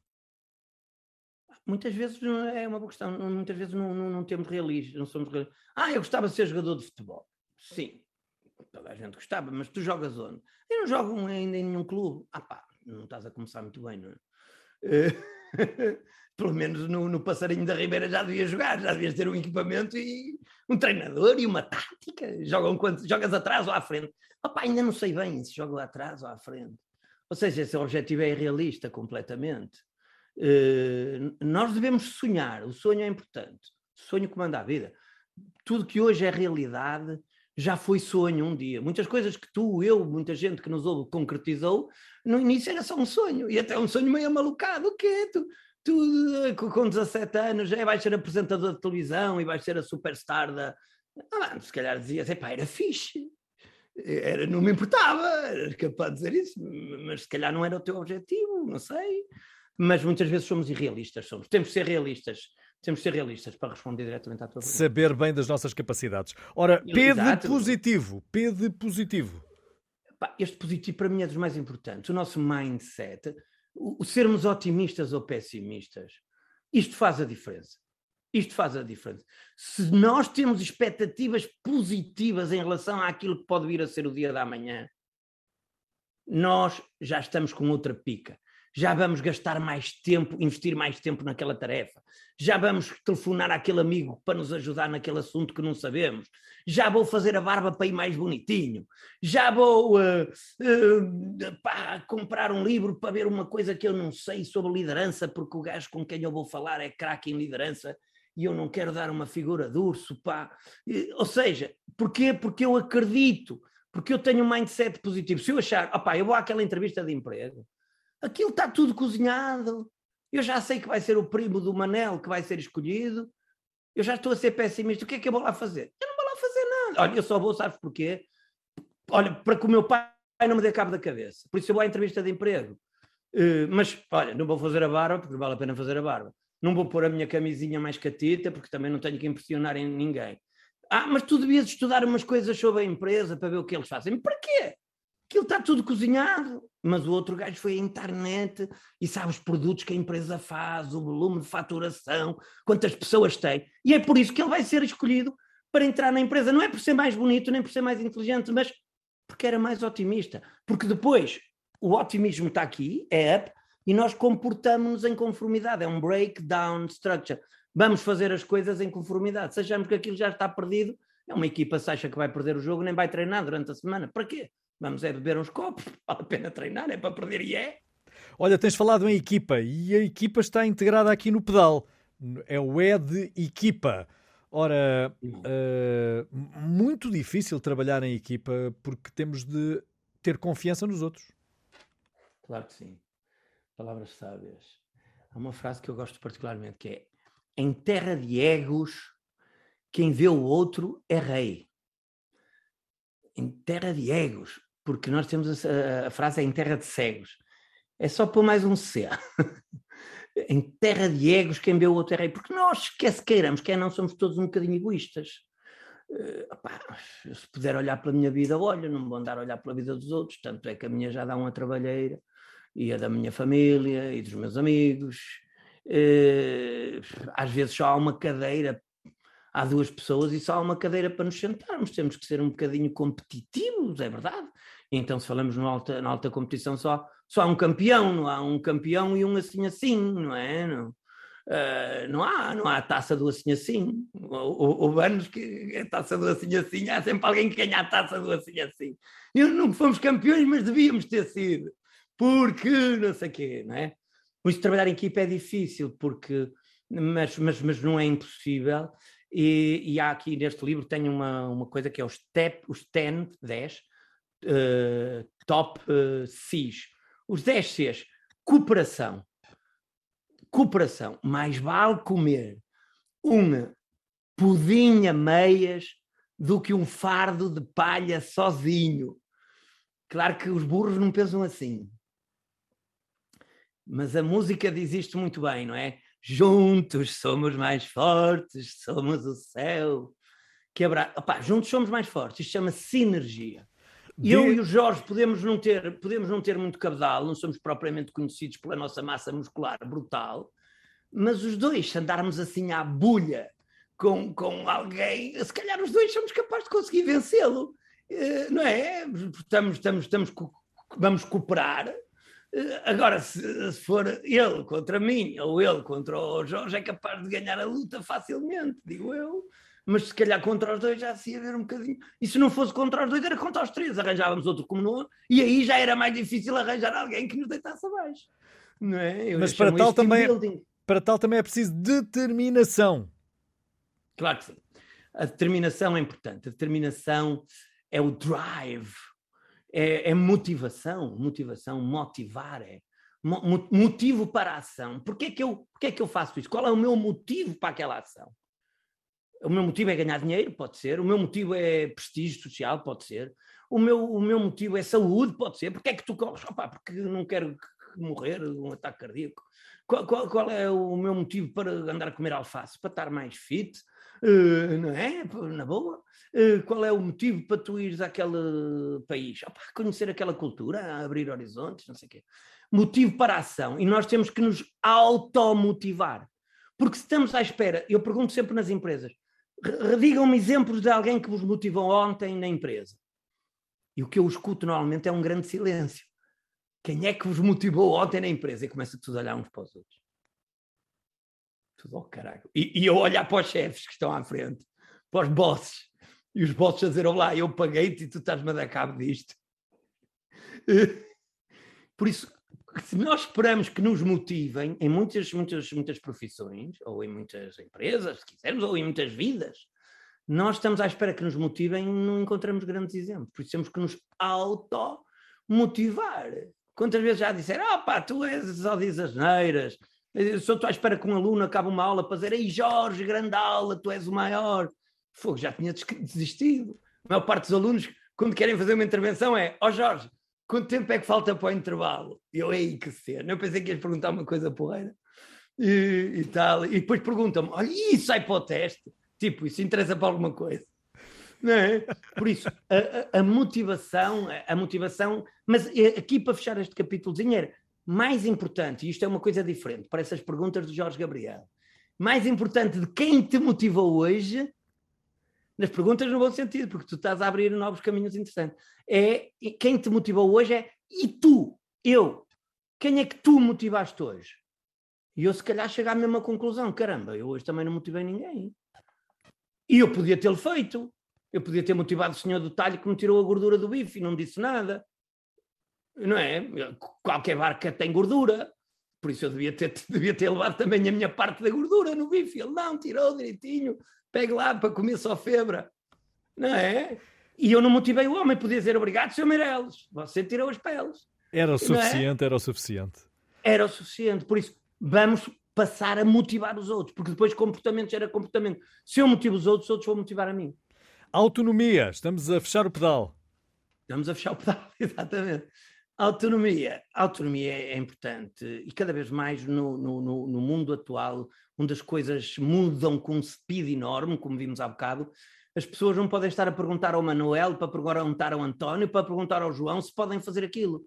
Muitas vezes é uma boa questão, muitas vezes não, não, não temos realistas, não somos realistas. Ah, eu gostava de ser jogador de futebol. Sim, toda a gente gostava, mas tu jogas onde? Eu não jogo ainda em nenhum clube. Ah pá, não estás a começar muito bem, não é? <laughs> pelo menos no, no, Passarinho da Ribeira já devia jogar, já devias ter um equipamento e um treinador e uma tática. Jogam quando, jogas atrás ou à frente. Opa, ainda não sei bem se jogo atrás ou à frente. Ou seja, esse objetivo é irrealista completamente. Uh, nós devemos sonhar, o sonho é importante. O sonho comanda a vida. Tudo que hoje é realidade já foi sonho um dia. Muitas coisas que tu, eu, muita gente que nos ouve concretizou, no início era só um sonho, e até um sonho meio malucado. O quê? Tu, tu com 17 anos já vais ser apresentador de televisão e vais ser a superstar da. Ah, se calhar dizias, epá, era fixe. Era, não me importava, era capaz de dizer isso, mas se calhar não era o teu objetivo, não sei. Mas muitas vezes somos irrealistas, somos. Temos que ser realistas. Temos que ser realistas para responder diretamente à tua pergunta. Saber bem das nossas capacidades. Ora, P de positivo. P de positivo. Este positivo para mim é dos mais importantes. O nosso mindset, o sermos otimistas ou pessimistas, isto faz a diferença. Isto faz a diferença. Se nós temos expectativas positivas em relação àquilo que pode vir a ser o dia da manhã, nós já estamos com outra pica. Já vamos gastar mais tempo, investir mais tempo naquela tarefa. Já vamos telefonar àquele amigo para nos ajudar naquele assunto que não sabemos. Já vou fazer a barba para ir mais bonitinho. Já vou uh, uh, pá, comprar um livro para ver uma coisa que eu não sei sobre liderança, porque o gajo com quem eu vou falar é craque em liderança e eu não quero dar uma figura de urso, pá. Ou seja, porquê? Porque eu acredito, porque eu tenho um mindset positivo. Se eu achar, opá, eu vou àquela entrevista de emprego, aquilo está tudo cozinhado, eu já sei que vai ser o primo do Manel que vai ser escolhido, eu já estou a ser pessimista, o que é que eu vou lá fazer? Eu não vou lá fazer nada. Olha, eu só vou, sabes porquê? Olha, para que o meu pai não me dê cabo da cabeça. Por isso eu vou à entrevista de emprego. Uh, mas, olha, não vou fazer a barba, porque vale a pena fazer a barba não vou pôr a minha camisinha mais catita, porque também não tenho que impressionar em ninguém. Ah, mas tu devias estudar umas coisas sobre a empresa para ver o que eles fazem. Para quê? Aquilo está tudo cozinhado. Mas o outro gajo foi à internet e sabe os produtos que a empresa faz, o volume de faturação, quantas pessoas tem. E é por isso que ele vai ser escolhido para entrar na empresa. Não é por ser mais bonito, nem por ser mais inteligente, mas porque era mais otimista. Porque depois o otimismo está aqui, é up, e nós comportamos-nos em conformidade. É um breakdown structure. Vamos fazer as coisas em conformidade. Se achamos que aquilo já está perdido, é uma equipa se acha que vai perder o jogo, nem vai treinar durante a semana. Para quê? Vamos é beber uns copos, <laughs> vale a pena treinar, é para perder e é. Olha, tens falado em equipa e a equipa está integrada aqui no pedal. É o E de equipa. Ora, uh, muito difícil trabalhar em equipa porque temos de ter confiança nos outros. Claro que sim palavras sábias. Há uma frase que eu gosto particularmente que é: Em terra de egos, quem vê o outro é rei. Em terra de egos, porque nós temos a, a frase é em terra de cegos. É só pôr mais um C. <laughs> em terra de egos, quem vê o outro é rei. Porque nós, quer se queiramos, quer não, somos todos um bocadinho egoístas. Uh, se puder olhar pela minha vida, olha, não vou andar a olhar pela vida dos outros, tanto é que a minha já dá uma trabalheira e a da minha família e dos meus amigos. Eh, às vezes só há uma cadeira, há duas pessoas e só há uma cadeira para nos sentarmos. Temos que ser um bocadinho competitivos, é verdade. Então, se falamos na alta, na alta competição, só, só há um campeão, não há um campeão e um assim assim, não é? Não, uh, não há, não há taça do assim assim. Houve anos que a taça do assim assim, há sempre alguém que ganha a taça do assim assim. E não fomos campeões, mas devíamos ter sido porque não sei o quê, não é? Por isso trabalhar em equipa é difícil, porque, mas, mas, mas não é impossível. E, e há aqui neste livro tem uma, uma coisa que é os, step, os 10, 10 uh, top uh, Cs. Os 10 Cs, cooperação. Cooperação. Mais vale comer uma pudim a meias do que um fardo de palha sozinho. Claro que os burros não pensam assim mas a música diz isto muito bem, não é? Juntos somos mais fortes, somos o céu. Quebrar. Opa, juntos somos mais fortes, isto chama sinergia. De... Eu e o Jorge podemos não, ter, podemos não ter muito cabedal, não somos propriamente conhecidos pela nossa massa muscular brutal, mas os dois, se andarmos assim à bulha com, com alguém, se calhar os dois somos capazes de conseguir vencê-lo, eh, não é? Estamos, estamos, estamos, vamos cooperar agora, se, se, for ele contra mim ou ele contra o Jorge, é capaz de ganhar a luta facilmente, digo eu. Mas se calhar contra os dois já se ia ver um bocadinho. E se não fosse contra os dois, era contra os três. Arranjávamos outro como não, e aí já era mais difícil arranjar alguém que nos deitasse abaixo. Não é? Eu Mas para tal, também, é, para tal também é preciso determinação. Claro que sim. A determinação é importante. A determinação é o drive é, é motivação, motivação, motivar, é motivo para a ação. Porquê é que, eu, porquê é que eu faço isso? Qual é o meu motivo para aquela ação? O meu motivo é ganhar dinheiro, pode ser. O meu motivo é prestígio social, pode ser. O meu, o meu motivo é saúde, pode ser. Porque é que tu corres? Opa, porque não quero morrer de um ataque cardíaco. Qual, qual, qual, é o meu motivo para andar a comer alface? Para estar mais fit? Uh, não é? Na boa. Uh, qual é o motivo para tu ires àquele país? Opa, conhecer aquela cultura, abrir horizontes, não sei o quê. Motivo para a ação. E nós temos que nos automotivar. Porque se estamos à espera, eu pergunto sempre nas empresas, digam-me exemplos de alguém que vos motivou ontem na empresa. E o que eu escuto normalmente é um grande silêncio. Quem é que vos motivou ontem na empresa? E começa tudo a olhar uns para os outros. Tudo ao caralho. E, e eu olhar para os chefes que estão à frente, para os bosses, e os bosses a dizer: Olá, eu paguei-te e tu estás-me a dar cabo disto. <laughs> Por isso, se nós esperamos que nos motivem em muitas, muitas, muitas profissões, ou em muitas empresas, se quisermos, ou em muitas vidas, nós estamos à espera que nos motivem e não encontramos grandes exemplos. Por isso temos que nos auto-motivar. Quantas vezes já disseram, ah pá, tu és só dizes asneiras, eu só estou à espera que um aluno acabe uma aula para dizer, ei Jorge, grande aula, tu és o maior. Fogo, já tinha desistido. A maior parte dos alunos, quando querem fazer uma intervenção, é, ó oh, Jorge, quanto tempo é que falta para o intervalo? Eu, ei, que cena. Eu pensei que ias perguntar uma coisa porreira. E, e tal. E depois perguntam-me, olha, e sai para o teste? Tipo, isso interessa para alguma coisa. Não é? Por isso, a, a, a motivação, a, a motivação, mas é, aqui para fechar este capítulozinho era mais importante, e isto é uma coisa diferente para essas perguntas do Jorge Gabriel, mais importante de quem te motivou hoje, nas perguntas no bom sentido, porque tu estás a abrir novos caminhos interessantes, é quem te motivou hoje é e tu, eu, quem é que tu motivaste hoje? E eu se calhar chegar à mesma conclusão, caramba, eu hoje também não motivei ninguém. E eu podia tê-lo feito, eu podia ter motivado o senhor do talho que me tirou a gordura do bife e não disse nada. Não é? Qualquer barca tem gordura. Por isso eu devia ter, <laughs> devia ter levado também a minha parte da gordura no bife. Ele não, tirou direitinho. Pegue lá para comer só febra. Não é? E eu não motivei o homem. Podia dizer obrigado, senhor Meireles. Você tirou as peles. Era o é? suficiente, é? era o suficiente. Era o suficiente. Por isso, vamos passar a motivar os outros. Porque depois comportamento gera comportamento. Se eu motivo os outros, os outros vão motivar a mim. Autonomia, estamos a fechar o pedal. Estamos a fechar o pedal, <laughs> exatamente. Autonomia. Autonomia é importante e cada vez mais no, no, no, mundo atual, onde as coisas mudam com um speed enorme, como vimos há bocado, as pessoas não podem estar a perguntar ao Manuel, para perguntar ao António, para perguntar ao João se podem fazer aquilo.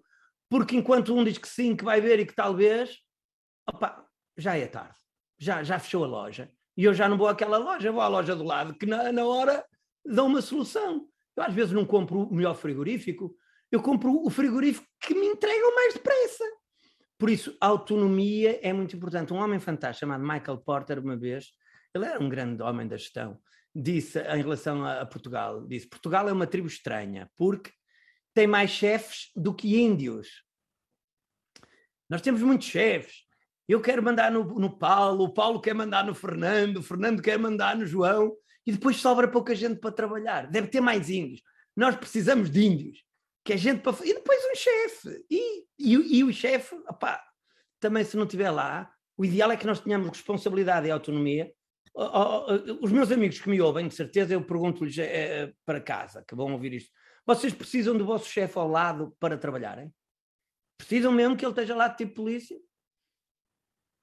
Porque enquanto um diz que sim, que vai ver e que talvez, opa, já é tarde. Já, já fechou a loja. E eu já não vou àquela loja, vou à loja do lado, que na, na hora dão uma solução. Eu às vezes não compro o melhor frigorífico, eu compro o frigorífico que me entregam mais depressa. Por isso, a autonomia é muito importante. Um homem fantástico chamado Michael Porter, uma vez, ele era um grande homem da gestão, disse em relação a, a Portugal, disse, Portugal é uma tribo estranha, porque tem mais chefes do que índios. Nós temos muitos chefes. Eu quero mandar no, no Paulo, o Paulo quer mandar no Fernando, o Fernando quer mandar no João, e depois sobra pouca gente para trabalhar. Deve ter mais índios. Nós precisamos de índios, que é gente para. E depois um chefe. E, e, e o chefe, também se não estiver lá, o ideal é que nós tenhamos responsabilidade e autonomia. Os meus amigos que me ouvem, de certeza, eu pergunto-lhes é, para casa, que vão ouvir isto. Vocês precisam do vosso chefe ao lado para trabalharem? Precisam mesmo que ele esteja lá tipo polícia?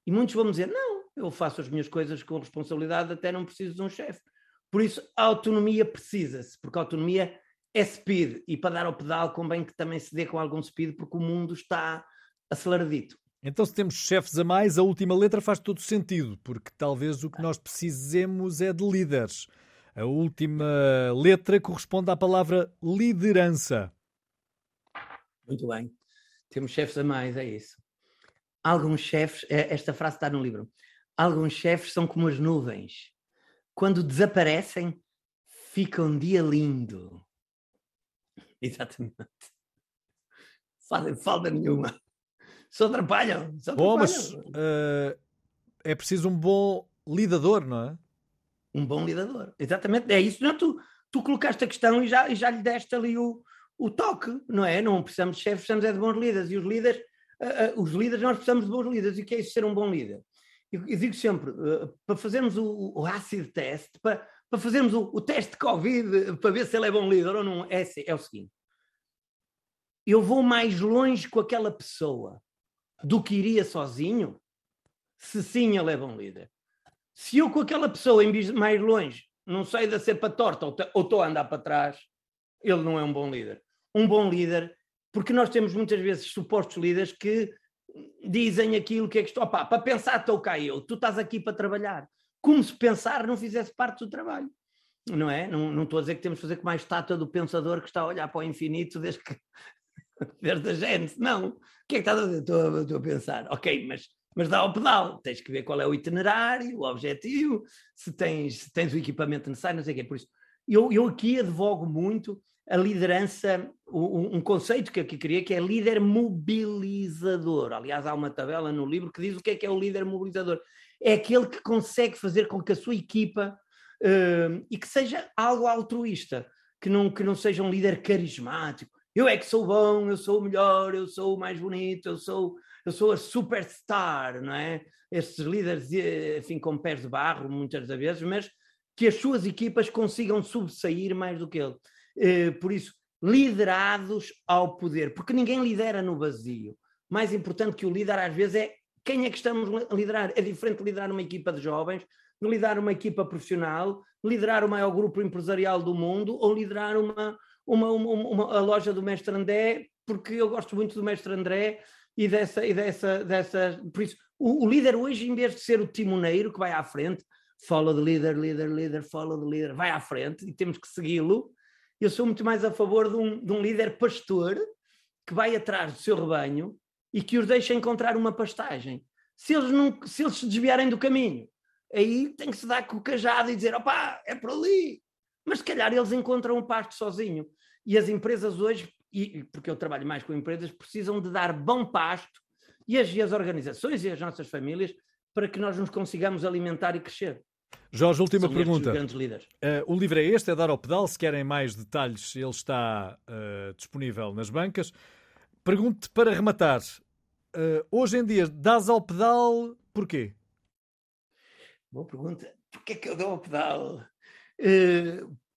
E muitos vão dizer: não, eu faço as minhas coisas com responsabilidade, até não preciso de um chefe. Por isso, a autonomia precisa-se, porque a autonomia é speed, e para dar ao pedal convém que também se dê com algum speed, porque o mundo está aceleradito. Então, se temos chefes a mais, a última letra faz todo sentido, porque talvez o que nós precisemos é de líderes. A última letra corresponde à palavra liderança. Muito bem. Temos chefes a mais, é isso. Alguns chefes, é, esta frase está no livro. Alguns chefes são como as nuvens quando desaparecem, fica um dia lindo. <laughs> Exatamente. Fazem falta nenhuma. Só atrapalham. Só bom, mas uh, é preciso um bom lidador, não é? Um bom lidador. Exatamente. É isso. Não, tu, tu colocaste a questão e já, e já lhe deste ali o, o toque, não é? Não precisamos de chefes, precisamos é de bons líderes. E os líderes, uh, uh, os líderes, nós precisamos de bons líderes. E o que é isso ser um bom líder? eu, digo sempre, para fazermos o, o acid test, para, para fazermos o, o, teste de Covid para ver se ele é bom líder ou não. É, é o seguinte: eu vou mais longe com aquela pessoa do que iria sozinho, se sim ele é bom líder. Se eu com aquela pessoa mais longe não saio da cepa torta ou estou a andar para trás, ele não é um bom líder. Um bom líder, porque nós temos muitas vezes supostos líderes que dizem aquilo que é que estou, opá, para pensar estou cá eu, tu estás aqui para trabalhar. Como se pensar não fizesse parte do trabalho. Não é? Não, não estou a dizer que temos de fazer com mais estátua do pensador que está a olhar para o infinito desde que <laughs> desde a gente. Não. O que é que estás a dizer? Estou, estou a pensar. Ok, mas, mas dá ao pedal. Tens que ver qual é o itinerário, o objetivo, se tens, se tens o equipamento necessário, não sei o quê. Por isso, eu, eu aqui advogo muito a liderança, um, um conceito que eu aqui queria, que é líder mobilizador. Aliás, há uma tabela no livro que diz o que é que é o líder mobilizador. É aquele que consegue fazer com que a sua equipa uh, e que seja algo altruísta, que não, que não seja um líder carismático. Eu é que sou bom, eu sou o melhor, eu sou o mais bonito, eu sou, eu sou a superstar, não é? Estes líderes, enfim, com pés de barro, muitas das vezes, mas que as suas equipas consigam subsair mais do que ele. Eh, por isso, liderados ao poder, porque ninguém lidera no vazio. Mais importante que o líder, às vezes, é quem é que estamos a liderar. É diferente de liderar uma equipa de jovens, de liderar uma equipa profissional, liderar o maior grupo empresarial do mundo ou liderar uma, uma, uma, uma, a loja do Mestre André, porque eu gosto muito do Mestre André e dessa. E dessa, dessa por isso, o, o líder hoje, em vez de ser o timoneiro que vai à frente, follow the leader, leader, leader, follow the leader, vai à frente e temos que segui-lo eu sou muito mais a favor de um, de um líder pastor que vai atrás do seu rebanho e que os deixa encontrar uma pastagem. Se eles, não, se eles se desviarem do caminho, aí tem que se dar com o cajado e dizer: opá, é por ali. Mas se calhar eles encontram um pasto sozinho. E as empresas hoje, e, porque eu trabalho mais com empresas, precisam de dar bom pasto e as, e as organizações e as nossas famílias para que nós nos consigamos alimentar e crescer. Jorge, última São pergunta. Uh, o livro é este, é Dar ao Pedal. Se querem mais detalhes, ele está uh, disponível nas bancas. Pergunto-te para rematar. Uh, hoje em dia, dás ao pedal porquê? Boa pergunta. Porquê que eu dou ao pedal?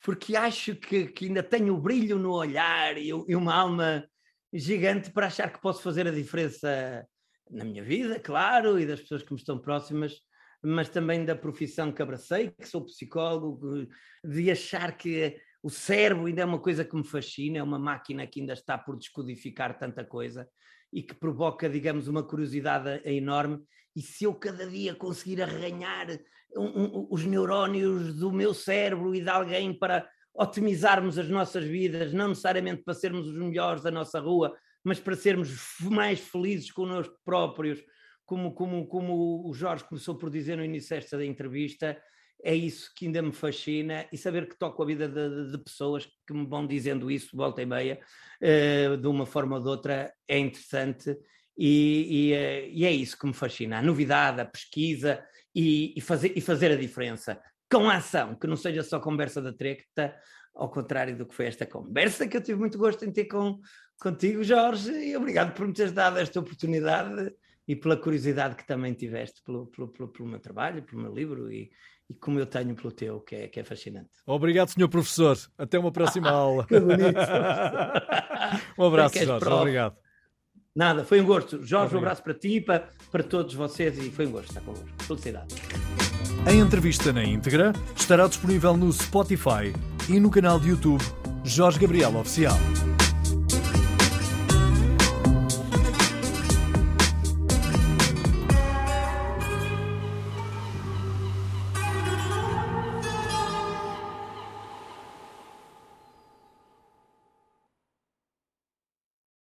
porque acho que, que, ainda tenho brilho no olhar e, e uma alma gigante para achar que posso fazer a diferença na minha vida, claro, e das pessoas que me estão próximas mas também da profissão que abracei, que sou psicólogo, de achar que o cérebro ainda é uma coisa que me fascina, é uma máquina que ainda está por descodificar tanta coisa e que provoca, digamos, uma curiosidade enorme. E se eu cada dia conseguir arranhar um, um, os neurónios do meu cérebro e de alguém para otimizarmos as nossas vidas, não necessariamente para sermos os melhores da nossa rua, mas para sermos mais felizes connosco próprios, como, como, como o Jorge começou por dizer no início desta entrevista, é isso que ainda me fascina e saber que toco a vida de, de pessoas que me vão dizendo isso, volta e meia, uh, de uma forma ou de outra, é interessante e, e, uh, e, é isso que me fascina, a novidade, a pesquisa e, e, fazer, e fazer a diferença com a ação, que não seja só conversa da treta, ao contrário do que foi esta conversa que eu tive muito gosto em ter com, contigo, Jorge, e obrigado por me teres dado esta oportunidade e pela curiosidade que também tiveste pelo, pelo, pelo, pelo meu trabalho, pelo meu livro e, e como eu tenho pelo teu, que é, que é fascinante. Obrigado, senhor professor. Até uma próxima <laughs> aula. que bonito. <laughs> um abraço, Jorge. Prof. Obrigado. Nada, foi um gosto. Jorge, Obrigado. um abraço para ti e para, para todos vocês e foi um gosto estar convosco. Felicidade. A entrevista na íntegra estará disponível no Spotify e no canal de YouTube Jorge Gabriel Oficial.